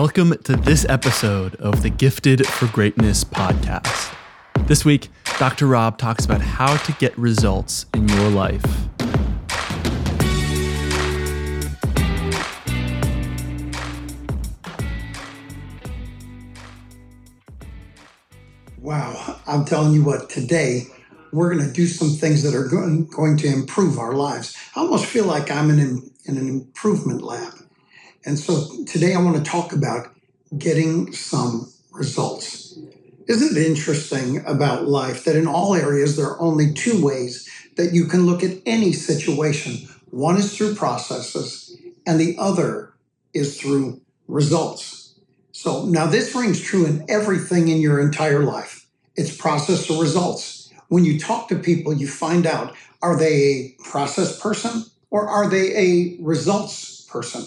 Welcome to this episode of the Gifted for Greatness podcast. This week, Dr. Robb talks about how to get results in your life. Wow, I'm telling you what, today we're going to do some things that are going, going to improve our lives. I almost feel like I'm in, in an improvement lab. And so today I want to talk about getting some results. Isn't it interesting about life that in all areas there are only two ways that you can look at any situation? One is through processes, and the other is through results. So now this rings true in everything in your entire life. It's process or results. When you talk to people, you find out are they a process person or are they a results person?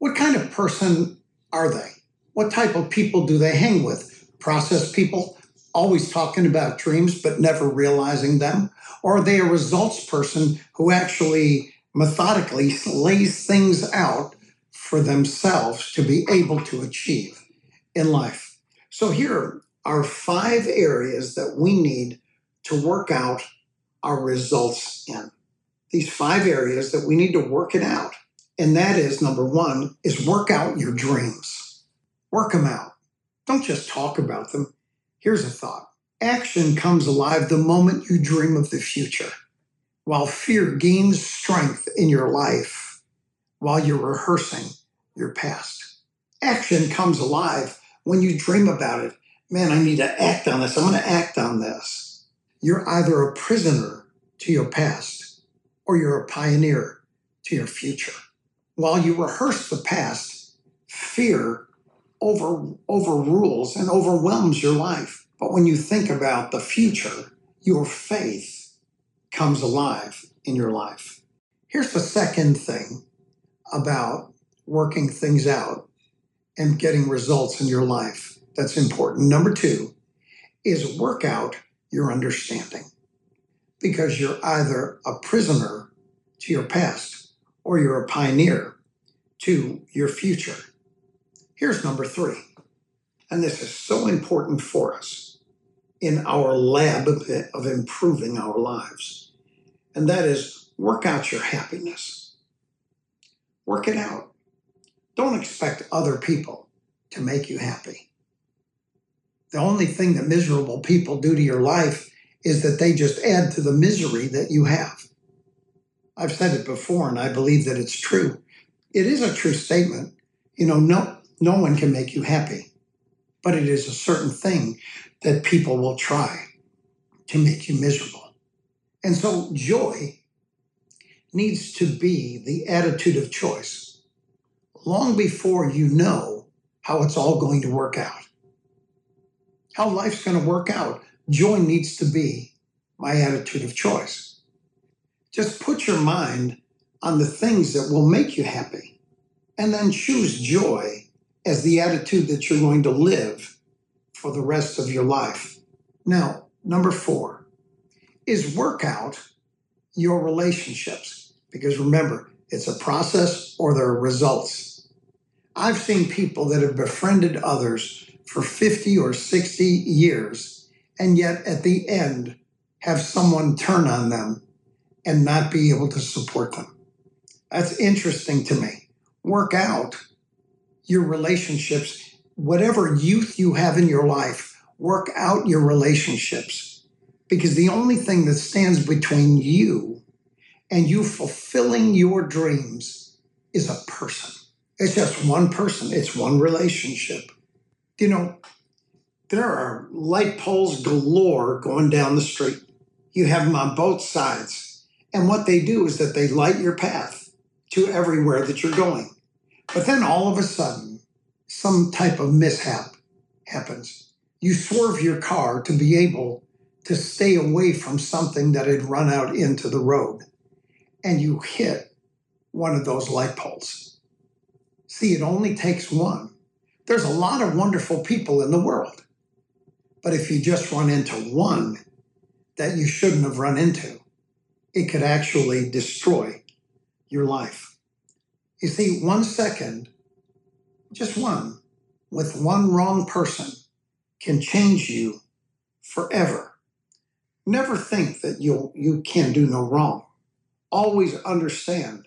What kind of person are they? What type of people do they hang with? Process people, always talking about dreams but never realizing them? Or are they a results person who actually methodically lays things out for themselves to be able to achieve in life? So here are five areas that we need to work out our results in. These five areas that we need to work it out and that is number one, is work out your dreams. Work them out. Don't just talk about them. Here's a thought action comes alive the moment you dream of the future, while fear gains strength in your life while you're rehearsing your past. Action comes alive when you dream about it. Man, I need to act on this. I'm going to act on this. You're either a prisoner to your past or you're a pioneer to your future while you rehearse the past, fear over, overrules and overwhelms your life. But when you think about the future, your faith comes alive in your life. Here's the second thing about working things out and getting results in your life that's important. Number two is work out your understanding because you're either a prisoner to your past or you're a pioneer to your future. Here's number three, and this is so important for us in our lab of, improving our lives, and that is work out your happiness. Work it out. Don't expect other people to make you happy. The only thing that miserable people do to your life is that they just add to the misery that you have. I've said it before, and I believe that it's true. It is a true statement. You know, no, no one can make you happy, but it is a certain thing that people will try to make you miserable. And so joy needs to be the attitude of choice long before you know how it's all going to work out. How life's going to work out. Joy needs to be my attitude of choice. Just put your mind on the things that will make you happy and then choose joy as the attitude that you're going to live for the rest of your life. Now, number four is work out your relationships because remember, it's a process or there are results. I've seen people that have befriended others for 50 or 60 years and yet at the end have someone turn on them and not be able to support them. That's interesting to me. Work out your relationships, whatever youth you have in your life, work out your relationships. Because the only thing that stands between you and you fulfilling your dreams is a person. It's just one person, it's one relationship. You know, there are light poles galore going down the street. You have them on both sides and what they do is that they light your path to everywhere that you're going. But then all of a sudden, some type of mishap happens. You swerve your car to be able to stay away from something that had run out into the road, and you hit one of those light poles. See, it only takes one. There's a lot of wonderful people in the world. But if you just run into one that you shouldn't have run into, it could actually destroy your life. You see, one second, just one, with one wrong person can change you forever. Never think that you you can do no wrong. Always understand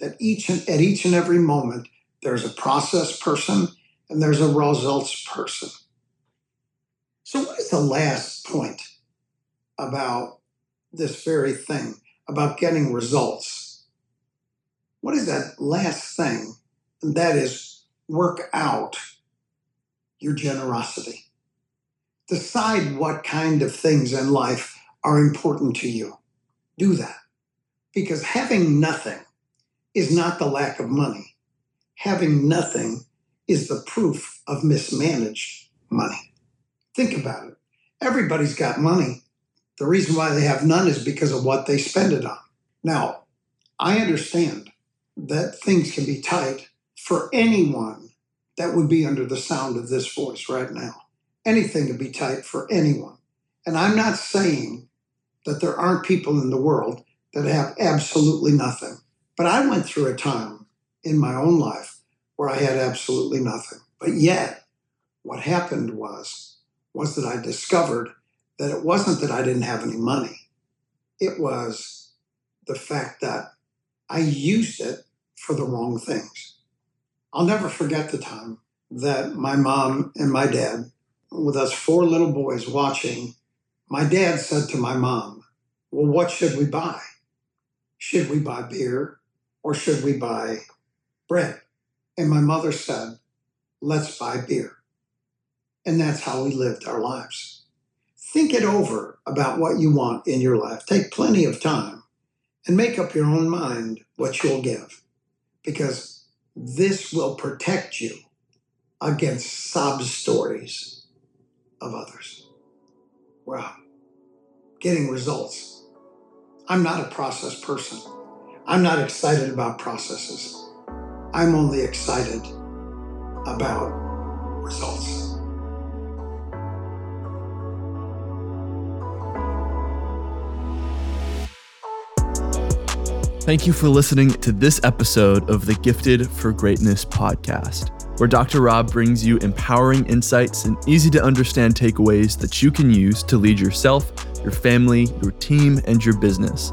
that each and at each and every moment there's a process person and there's a results person. So what is the last point about this very thing about getting results? What is that last thing? And that is work out your generosity. Decide what kind of things in life are important to you. Do that. Because having nothing is not the lack of money. Having nothing is the proof of mismanaged money. Think about it. Everybody's got money. The reason why they have none is because of what they spend it on. Now, I understand that things can be tight for anyone that would be under the sound of this voice right now. Anything can be tight for anyone. And I'm not saying that there aren't people in the world that have absolutely nothing. But I went through a time in my own life where I had absolutely nothing. But yet, what happened was was that I discovered that it wasn't that I didn't have any money. It was the fact that I used it for the wrong things. I'll never forget the time that my mom and my dad, with us four little boys watching, my dad said to my mom, Well, what should we buy? Should we buy beer or should we buy bread? And my mother said, Let's buy beer. And that's how we lived our lives. Think it over about what you want in your life. Take plenty of time and make up your own mind what you'll give because this will protect you against sob stories of others. Wow. Getting results. I'm not a process person. I'm not excited about processes. I'm only excited about results. Thank you for listening to this episode of the Gifted for Greatness podcast, where Dr. Robb brings you empowering insights and easy to understand takeaways that you can use to lead yourself, your family, your team, and your business.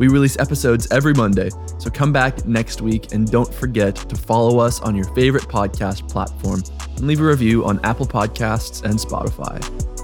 We release episodes every Monday, so come back next week and don't forget to follow us on your favorite podcast platform and leave a review on Apple Podcasts and Spotify.